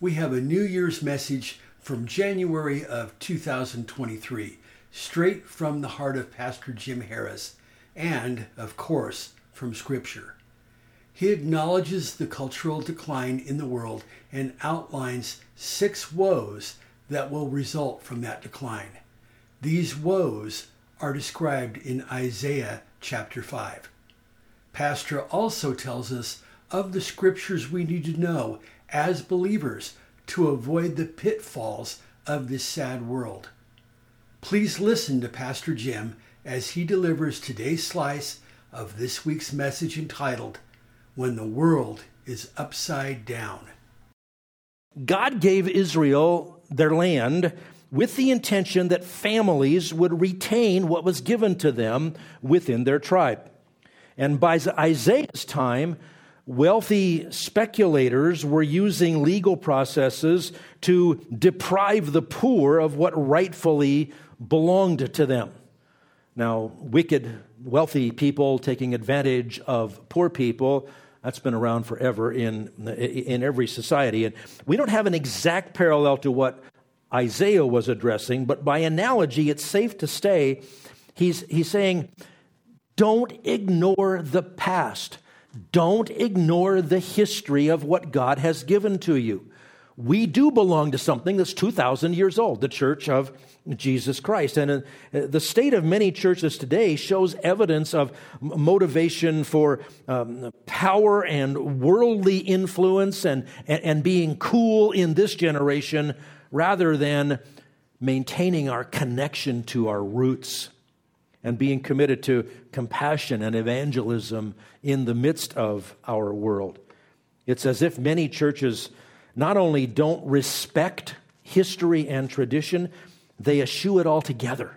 we have a New Year's message from January of 2023, straight from the heart of Pastor Jim Harris, and, of course, from Scripture. He acknowledges the cultural decline in the world and outlines six woes that will result from that decline. These woes are described in Isaiah chapter 5. Pastor also tells us of the scriptures we need to know as believers to avoid the pitfalls of this sad world. Please listen to Pastor Jim as he delivers today's slice of this week's message entitled, When the World is Upside Down. God gave Israel their land with the intention that families would retain what was given to them within their tribe. And by Isaiah's time, wealthy speculators were using legal processes to deprive the poor of what rightfully belonged to them. Now, wicked, wealthy people taking advantage of poor people, that's been around forever in, in every society. And we don't have an exact parallel to what Isaiah was addressing, but by analogy, it's safe to say he's, he's saying, don't ignore the past. Don't ignore the history of what God has given to you. We do belong to something that's 2,000 years old, the church of Jesus Christ. And uh, the state of many churches today shows evidence of motivation for um, power and worldly influence and, and, and being cool in this generation rather than maintaining our connection to our roots and being committed to compassion and evangelism in the midst of our world. It's as if many churches not only don't respect history and tradition, they eschew it altogether.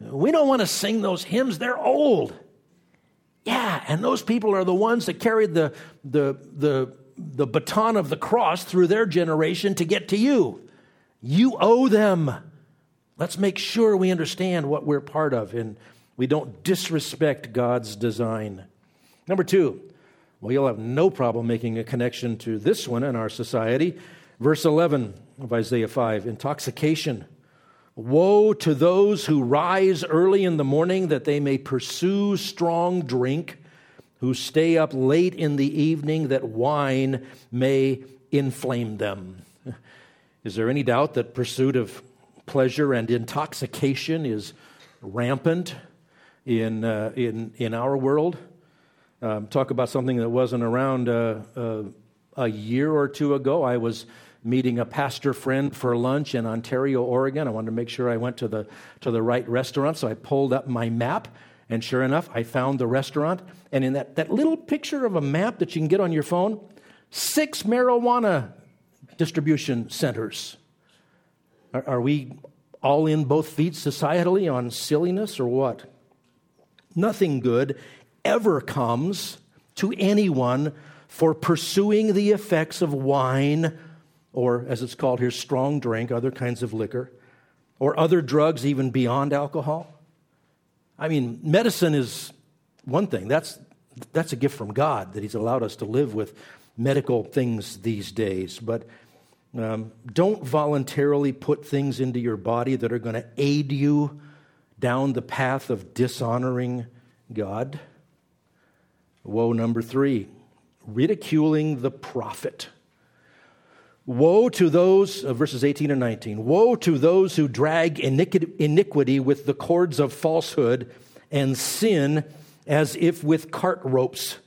We don't want to sing those hymns, they're old. Yeah, and those people are the ones that carried the, the, the, the baton of the cross through their generation to get to you. You owe them. Let's make sure we understand what we're part of and we don't disrespect God's design. Number two, well, you'll have no problem making a connection to this one in our society. Verse 11 of Isaiah 5 intoxication. Woe to those who rise early in the morning that they may pursue strong drink, who stay up late in the evening that wine may inflame them. Is there any doubt that pursuit of pleasure and intoxication is rampant in, uh, in, in our world? Um, talk about something that wasn't around uh, uh, a year or two ago. I was meeting a pastor friend for lunch in Ontario, Oregon. I wanted to make sure I went to the, to the right restaurant, so I pulled up my map. And sure enough, I found the restaurant. And in that, that little picture of a map that you can get on your phone, six marijuana distribution centers. Are, are we all in both feet societally on silliness or what? Nothing good ever comes to anyone for pursuing the effects of wine, or as it's called here, strong drink, other kinds of liquor, or other drugs even beyond alcohol. I mean, medicine is one thing. That's, that's a gift from God that He's allowed us to live with medical things these days. But um, don't voluntarily put things into your body that are going to aid you down the path of dishonoring God. Woe number three ridiculing the prophet. Woe to those, uh, verses 18 and 19, woe to those who drag iniquity with the cords of falsehood and sin as if with cart ropes,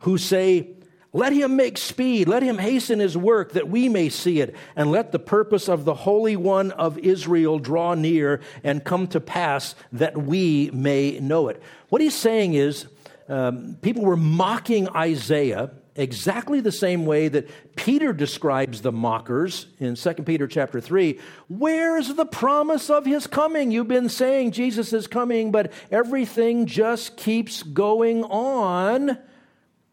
who say, let him make speed. Let him hasten his work that we may see it. And let the purpose of the Holy One of Israel draw near and come to pass that we may know it. What he's saying is, um, people were mocking Isaiah exactly the same way that Peter describes the mockers in 2 Peter chapter 3. Where's the promise of his coming? You've been saying Jesus is coming, but everything just keeps going on.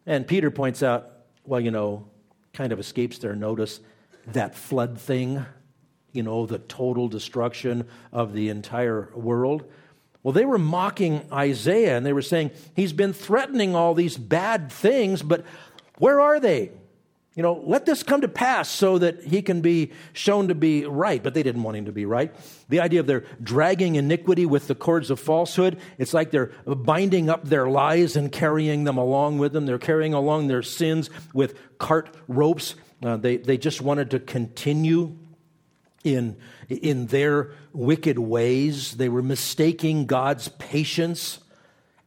And Peter points out, well, you know, kind of escapes their notice that flood thing, you know, the total destruction of the entire world. Well, they were mocking Isaiah and they were saying, he's been threatening all these bad things, but where are they? You know, let this come to pass so that he can be shown to be right. But they didn't want him to be right. The idea of their dragging iniquity with the cords of falsehood, it's like they're binding up their lies and carrying them along with them. They're carrying along their sins with cart ropes. Uh, they, they just wanted to continue in, in their wicked ways. They were mistaking God's patience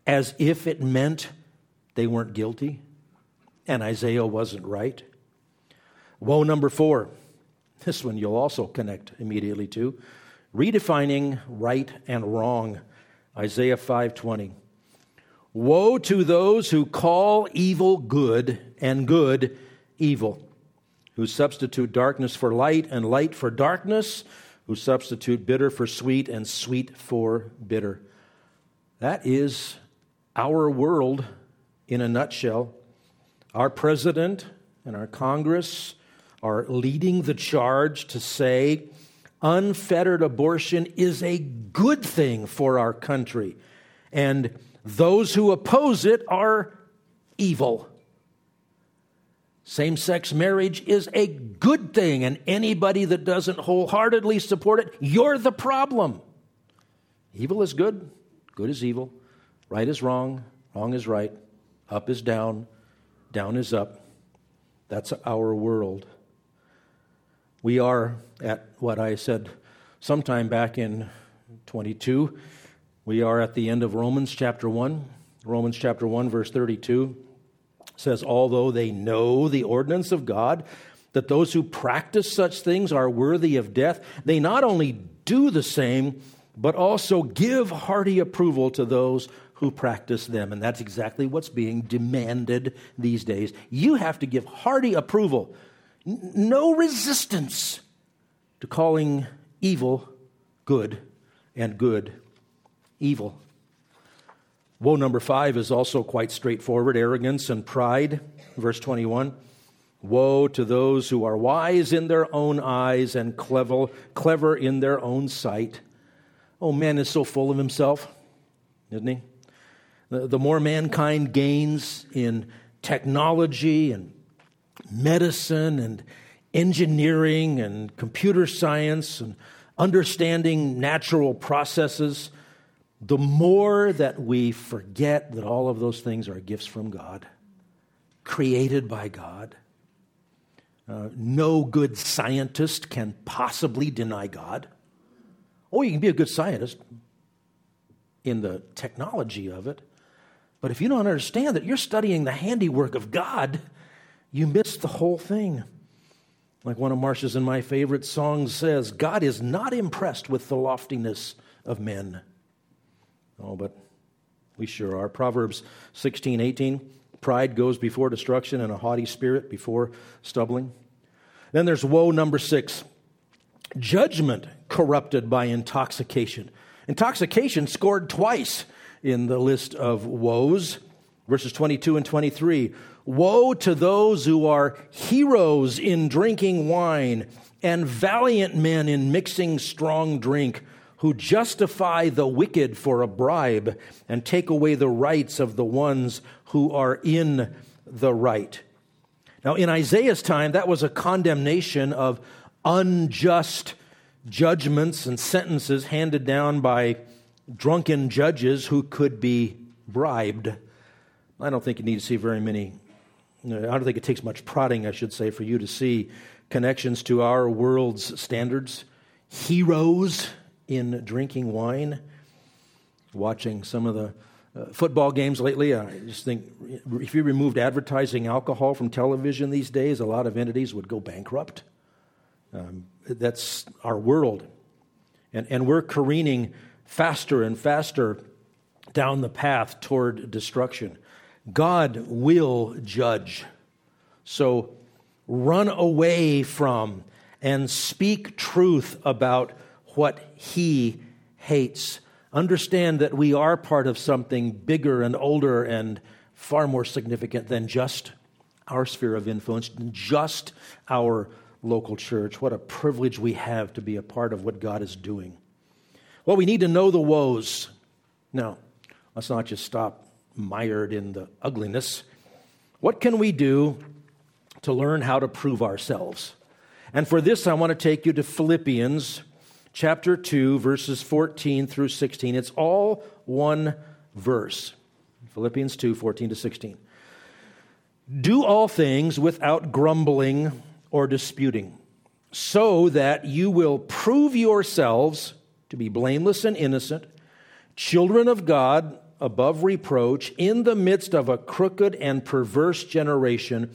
as if it meant they weren't guilty. And Isaiah wasn't right. Woe number four. This one you'll also connect immediately to. Redefining right and wrong. Isaiah 5:20. Woe to those who call evil good and good evil who substitute darkness for light and light for darkness, who substitute bitter for sweet and sweet for bitter. That is our world in a nutshell. Our president and our Congress are leading the charge to say unfettered abortion is a good thing for our country, and those who oppose it are evil. Same sex marriage is a good thing, and anybody that doesn't wholeheartedly support it, you're the problem. Evil is good, good is evil, right is wrong, wrong is right, up is down, down is up. That's our world. We are at what I said sometime back in 22. We are at the end of Romans chapter 1. Romans chapter 1, verse 32 says, although they know the ordinance of God, that those who practice such things are worthy of death, they not only do the same, but also give hearty approval to those who practice them. And that's exactly what's being demanded these days. You have to give hearty approval, no resistance to calling evil good and good evil. Woe number five is also quite straightforward arrogance and pride. Verse 21 Woe to those who are wise in their own eyes and clever, clever in their own sight. Oh, man is so full of himself, isn't he? The, the more mankind gains in technology and medicine and engineering and computer science and understanding natural processes, the more that we forget that all of those things are gifts from God, created by God. Uh, no good scientist can possibly deny God. Or you can be a good scientist in the technology of it, but if you don't understand that you're studying the handiwork of God, you miss the whole thing. Like one of Marcia's and my favorite songs says, God is not impressed with the loftiness of men. Oh, but we sure are. Proverbs 16, 18. Pride goes before destruction and a haughty spirit before stumbling. Then there's woe number six judgment corrupted by intoxication. Intoxication scored twice in the list of woes, verses 22 and 23. Woe to those who are heroes in drinking wine and valiant men in mixing strong drink who justify the wicked for a bribe and take away the rights of the ones who are in the right. Now, in Isaiah's time, that was a condemnation of unjust judgments and sentences handed down by drunken judges who could be bribed. I don't think you need to see very many, I don't think it takes much prodding, I should say, for you to see connections to our world's standards. Heroes in drinking wine, watching some of the uh, football games lately. I just think if you removed advertising alcohol from television these days, a lot of entities would go bankrupt. Um, that's our world. And, and we're careening faster and faster down the path toward destruction. God will judge. So run away from and speak truth about what he hates. Understand that we are part of something bigger and older and far more significant than just our sphere of influence, just our local church. What a privilege we have to be a part of what God is doing. Well, we need to know the woes. Now, let's not just stop mired in the ugliness. What can we do to learn how to prove ourselves? And for this, I want to take you to Philippians chapter 2, verses 14 through 16. It's all one verse. Philippians 2, 14 to 16. Do all things without grumbling or disputing, so that you will prove yourselves to be blameless and innocent, children of God above reproach, in the midst of a crooked and perverse generation,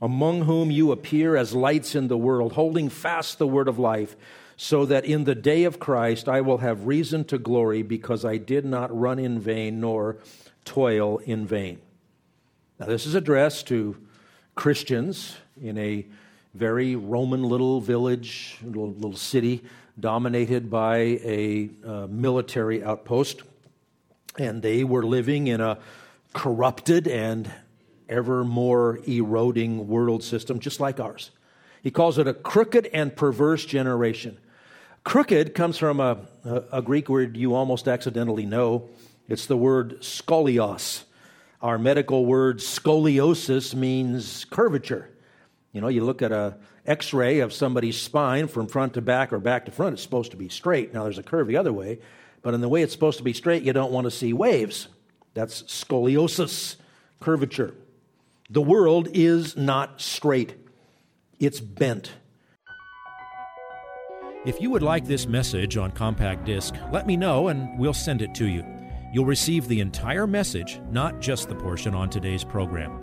among whom you appear as lights in the world, holding fast the word of life, so that in the day of Christ I will have reason to glory, because I did not run in vain nor toil in vain. Now, this is addressed to Christians in a very Roman little village, little, little city, dominated by a uh, military outpost. And they were living in a corrupted and ever more eroding world system, just like ours. He calls it a crooked and perverse generation. Crooked comes from a, a, Greek word you almost accidentally know. It's the word scolios. Our medical word scoliosis means curvature. You know, you look at a x-ray of somebody's spine from front to back or back to front, it's supposed to be straight. Now there's a curve the other way, but in the way it's supposed to be straight, you don't want to see waves. That's scoliosis, curvature. The world is not straight. It's bent. If you would like this message on compact disc, let me know and we'll send it to you. You'll receive the entire message, not just the portion on today's program.